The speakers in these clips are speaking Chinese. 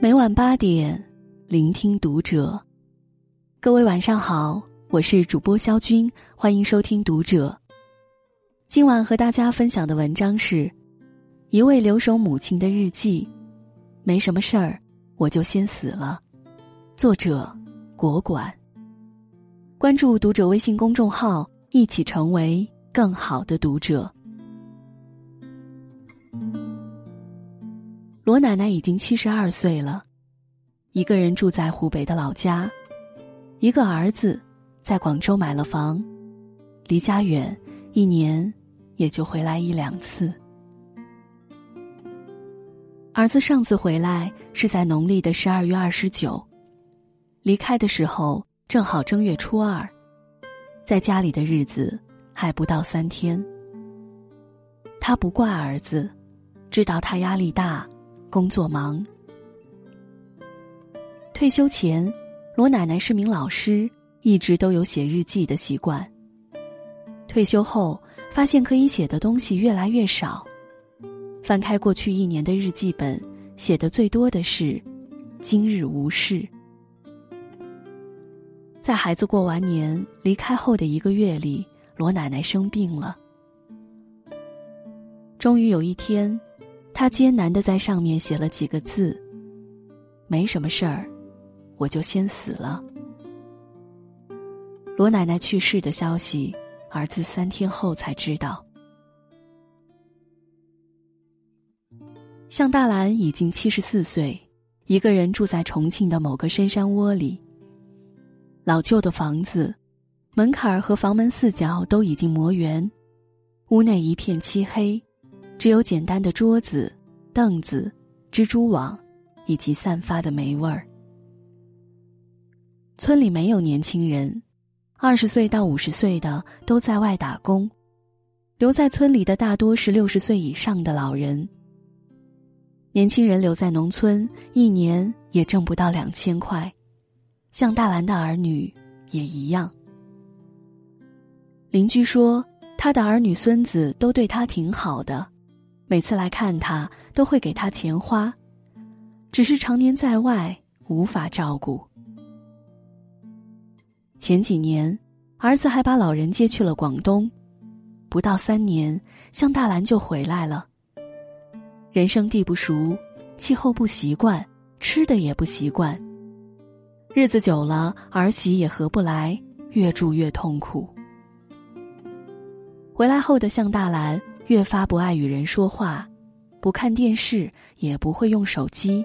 每晚八点，聆听读者。各位晚上好，我是主播肖军，欢迎收听读者。今晚和大家分享的文章是一位留守母亲的日记。没什么事儿，我就先死了。作者：国管。关注读者微信公众号，一起成为更好的读者。罗奶奶已经七十二岁了，一个人住在湖北的老家，一个儿子在广州买了房，离家远，一年也就回来一两次。儿子上次回来是在农历的十二月二十九，离开的时候正好正月初二，在家里的日子还不到三天。他不怪儿子，知道他压力大。工作忙。退休前，罗奶奶是名老师，一直都有写日记的习惯。退休后，发现可以写的东西越来越少。翻开过去一年的日记本，写的最多的是“今日无事”。在孩子过完年离开后的一个月里，罗奶奶生病了。终于有一天。他艰难的在上面写了几个字：“没什么事儿，我就先死了。”罗奶奶去世的消息，儿子三天后才知道。向大兰已经七十四岁，一个人住在重庆的某个深山窝里。老旧的房子，门槛儿和房门四角都已经磨圆，屋内一片漆黑。只有简单的桌子、凳子、蜘蛛网，以及散发的霉味儿。村里没有年轻人，二十岁到五十岁的都在外打工，留在村里的大多是六十岁以上的老人。年轻人留在农村，一年也挣不到两千块，像大兰的儿女也一样。邻居说，他的儿女孙子都对他挺好的。每次来看他，都会给他钱花，只是常年在外，无法照顾。前几年，儿子还把老人接去了广东，不到三年，向大兰就回来了。人生地不熟，气候不习惯，吃的也不习惯，日子久了，儿媳也合不来，越住越痛苦。回来后的向大兰。越发不爱与人说话，不看电视，也不会用手机。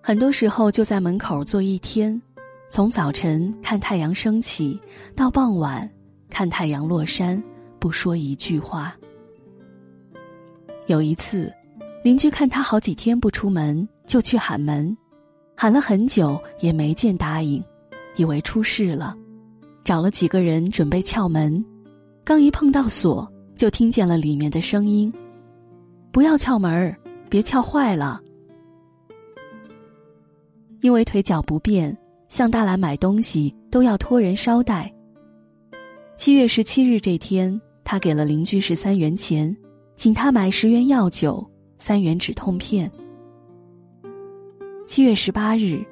很多时候就在门口坐一天，从早晨看太阳升起，到傍晚看太阳落山，不说一句话。有一次，邻居看他好几天不出门，就去喊门，喊了很久也没见答应，以为出事了，找了几个人准备撬门，刚一碰到锁。就听见了里面的声音：“不要撬门儿，别撬坏了。”因为腿脚不便，向大兰买东西都要托人捎带。七月十七日这天，他给了邻居十三元钱，请他买十元药酒、三元止痛片。七月十八日，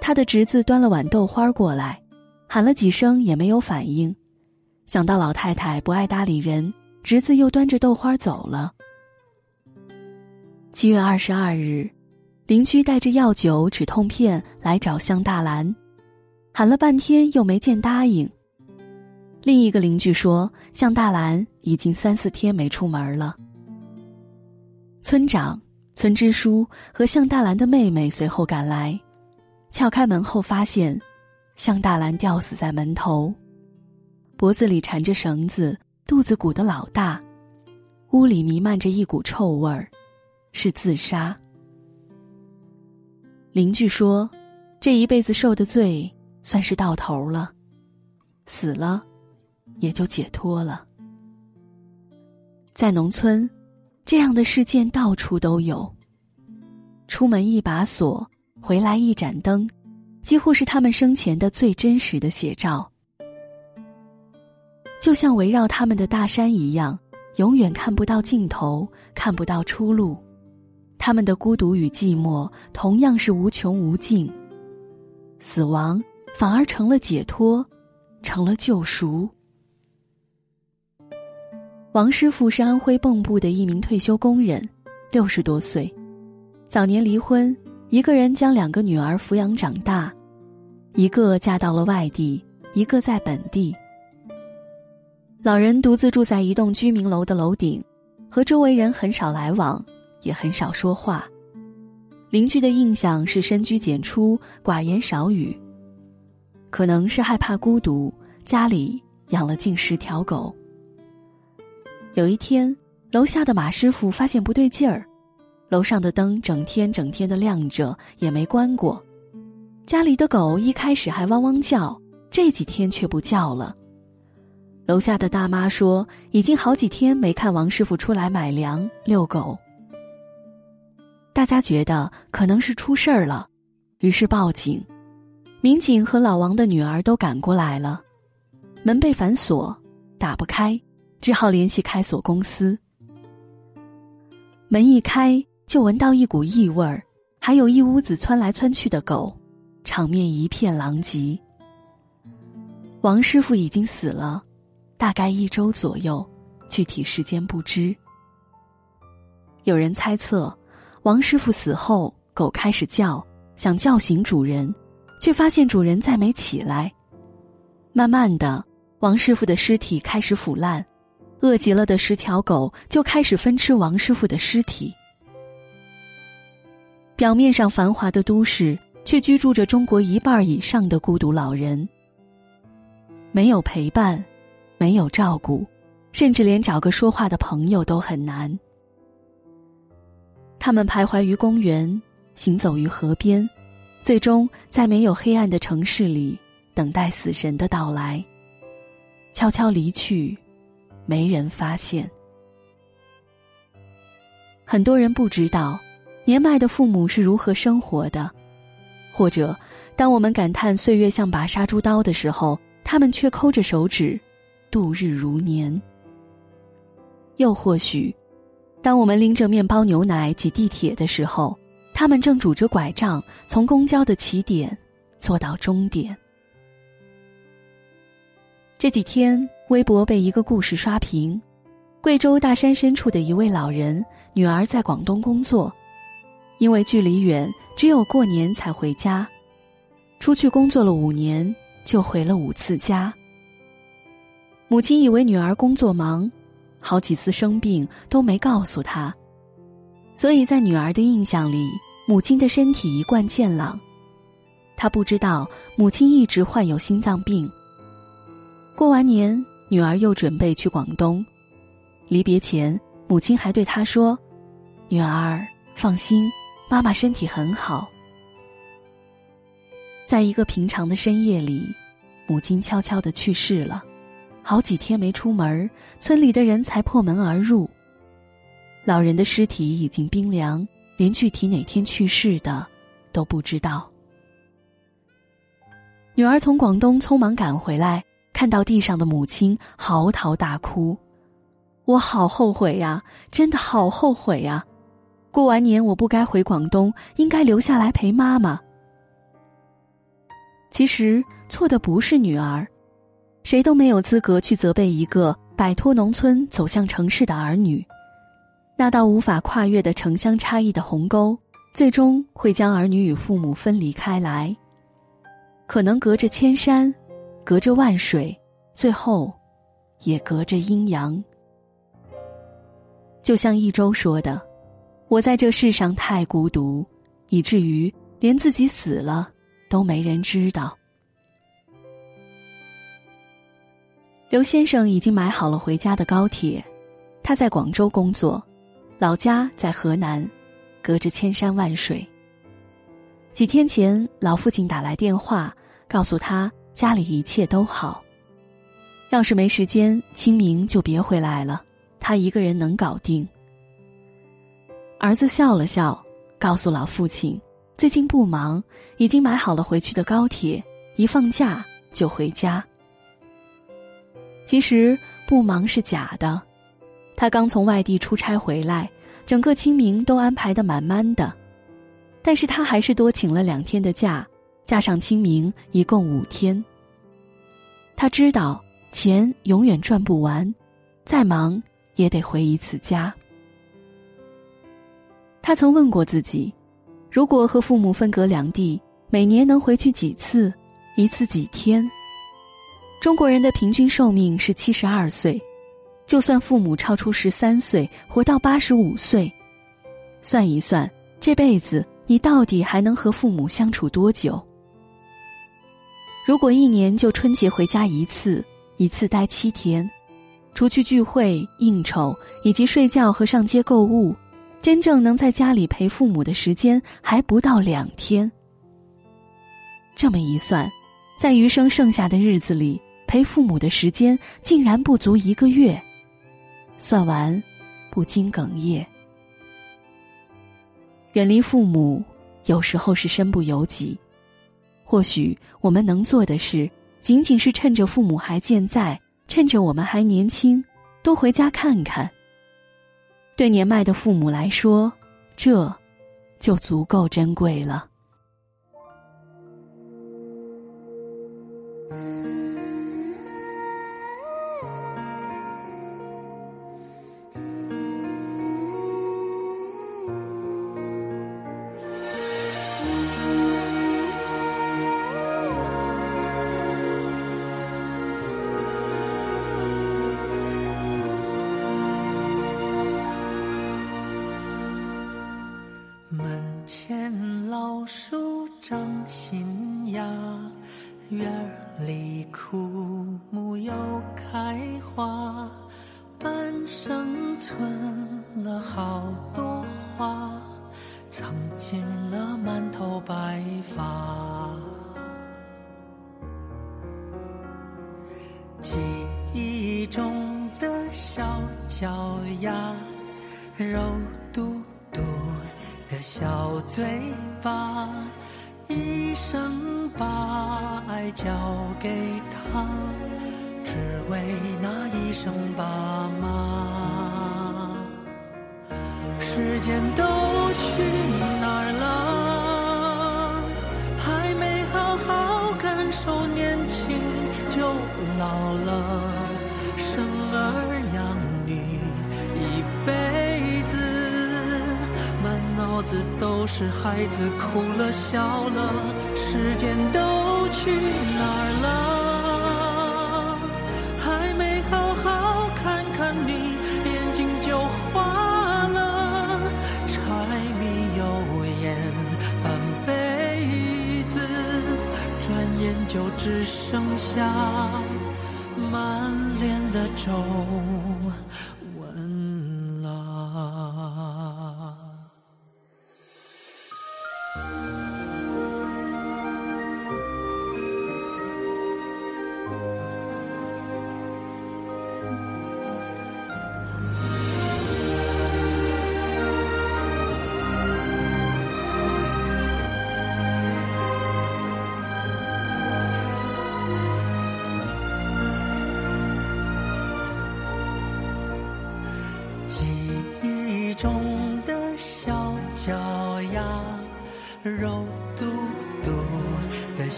他的侄子端了碗豆花过来，喊了几声也没有反应，想到老太太不爱搭理人。侄子又端着豆花走了。七月二十二日，邻居带着药酒、止痛片来找向大兰，喊了半天又没见答应。另一个邻居说，向大兰已经三四天没出门了。村长、村支书和向大兰的妹妹随后赶来，撬开门后发现，向大兰吊死在门头，脖子里缠着绳子。肚子鼓得老大，屋里弥漫着一股臭味儿，是自杀。邻居说，这一辈子受的罪算是到头了，死了也就解脱了。在农村，这样的事件到处都有。出门一把锁，回来一盏灯，几乎是他们生前的最真实的写照。就像围绕他们的大山一样，永远看不到尽头，看不到出路。他们的孤独与寂寞同样是无穷无尽。死亡反而成了解脱，成了救赎。王师傅是安徽蚌埠的一名退休工人，六十多岁，早年离婚，一个人将两个女儿抚养长大，一个嫁到了外地，一个在本地。老人独自住在一栋居民楼的楼顶，和周围人很少来往，也很少说话。邻居的印象是深居简出、寡言少语。可能是害怕孤独，家里养了近十条狗。有一天，楼下的马师傅发现不对劲儿，楼上的灯整天整天的亮着，也没关过。家里的狗一开始还汪汪叫，这几天却不叫了。楼下的大妈说：“已经好几天没看王师傅出来买粮、遛狗。”大家觉得可能是出事儿了，于是报警。民警和老王的女儿都赶过来了，门被反锁，打不开，只好联系开锁公司。门一开，就闻到一股异味儿，还有一屋子窜来窜去的狗，场面一片狼藉。王师傅已经死了。大概一周左右，具体时间不知。有人猜测，王师傅死后，狗开始叫，想叫醒主人，却发现主人再没起来。慢慢的，王师傅的尸体开始腐烂，饿极了的十条狗就开始分吃王师傅的尸体。表面上繁华的都市，却居住着中国一半以上的孤独老人，没有陪伴。没有照顾，甚至连找个说话的朋友都很难。他们徘徊于公园，行走于河边，最终在没有黑暗的城市里等待死神的到来，悄悄离去，没人发现。很多人不知道，年迈的父母是如何生活的，或者，当我们感叹岁月像把杀猪刀的时候，他们却抠着手指。度日如年。又或许，当我们拎着面包、牛奶挤地铁的时候，他们正拄着拐杖从公交的起点坐到终点。这几天，微博被一个故事刷屏：贵州大山深处的一位老人，女儿在广东工作，因为距离远，只有过年才回家。出去工作了五年，就回了五次家。母亲以为女儿工作忙，好几次生病都没告诉她，所以在女儿的印象里，母亲的身体一贯健朗。她不知道母亲一直患有心脏病。过完年，女儿又准备去广东，离别前，母亲还对她说：“女儿，放心，妈妈身体很好。”在一个平常的深夜里，母亲悄悄的去世了。好几天没出门，村里的人才破门而入。老人的尸体已经冰凉，连具体哪天去世的都不知道。女儿从广东匆忙赶回来，看到地上的母亲，嚎啕大哭：“我好后悔呀，真的好后悔呀！过完年我不该回广东，应该留下来陪妈妈。”其实错的不是女儿。谁都没有资格去责备一个摆脱农村走向城市的儿女，那道无法跨越的城乡差异的鸿沟，最终会将儿女与父母分离开来。可能隔着千山，隔着万水，最后，也隔着阴阳。就像一周说的：“我在这世上太孤独，以至于连自己死了都没人知道。”刘先生已经买好了回家的高铁，他在广州工作，老家在河南，隔着千山万水。几天前，老父亲打来电话，告诉他家里一切都好。要是没时间，清明就别回来了，他一个人能搞定。儿子笑了笑，告诉老父亲，最近不忙，已经买好了回去的高铁，一放假就回家。其实不忙是假的，他刚从外地出差回来，整个清明都安排的满满的，但是他还是多请了两天的假，加上清明一共五天。他知道钱永远赚不完，再忙也得回一次家。他曾问过自己，如果和父母分隔两地，每年能回去几次，一次几天？中国人的平均寿命是七十二岁。就算父母超出十三岁，活到八十五岁，算一算，这辈子你到底还能和父母相处多久？如果一年就春节回家一次，一次待七天，除去聚会、应酬以及睡觉和上街购物，真正能在家里陪父母的时间还不到两天。这么一算，在余生剩下的日子里，陪父母的时间竟然不足一个月。算完，不禁哽咽。远离父母，有时候是身不由己。或许我们能做的事，仅仅是趁着父母还健在，趁着我们还年轻，多回家看看。对年迈的父母来说，这就足够珍贵了。藏进了满头白发。记忆中的小脚丫，肉嘟嘟的小嘴巴。一生把爱交给他，只为那一声爸妈。时间都去哪儿了？还没好好感受年轻就老了，生儿养女一辈子。满脑子都是孩子哭了笑了，时间都去哪儿了？就只剩下满脸的皱。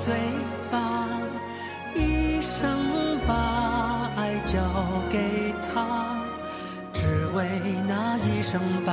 嘴巴，一生把爱交给他，只为那一声爸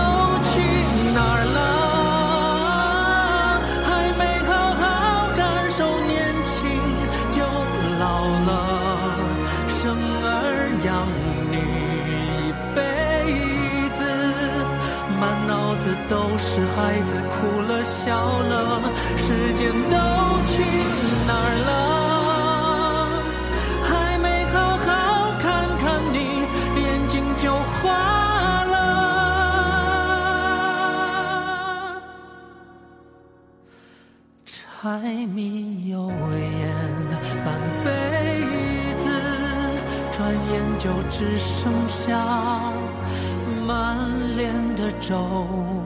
子都是孩子，哭了笑了，时间都去哪儿了？还没好好看看你，眼睛就花了。柴米油盐半辈子，转眼就只剩下。舟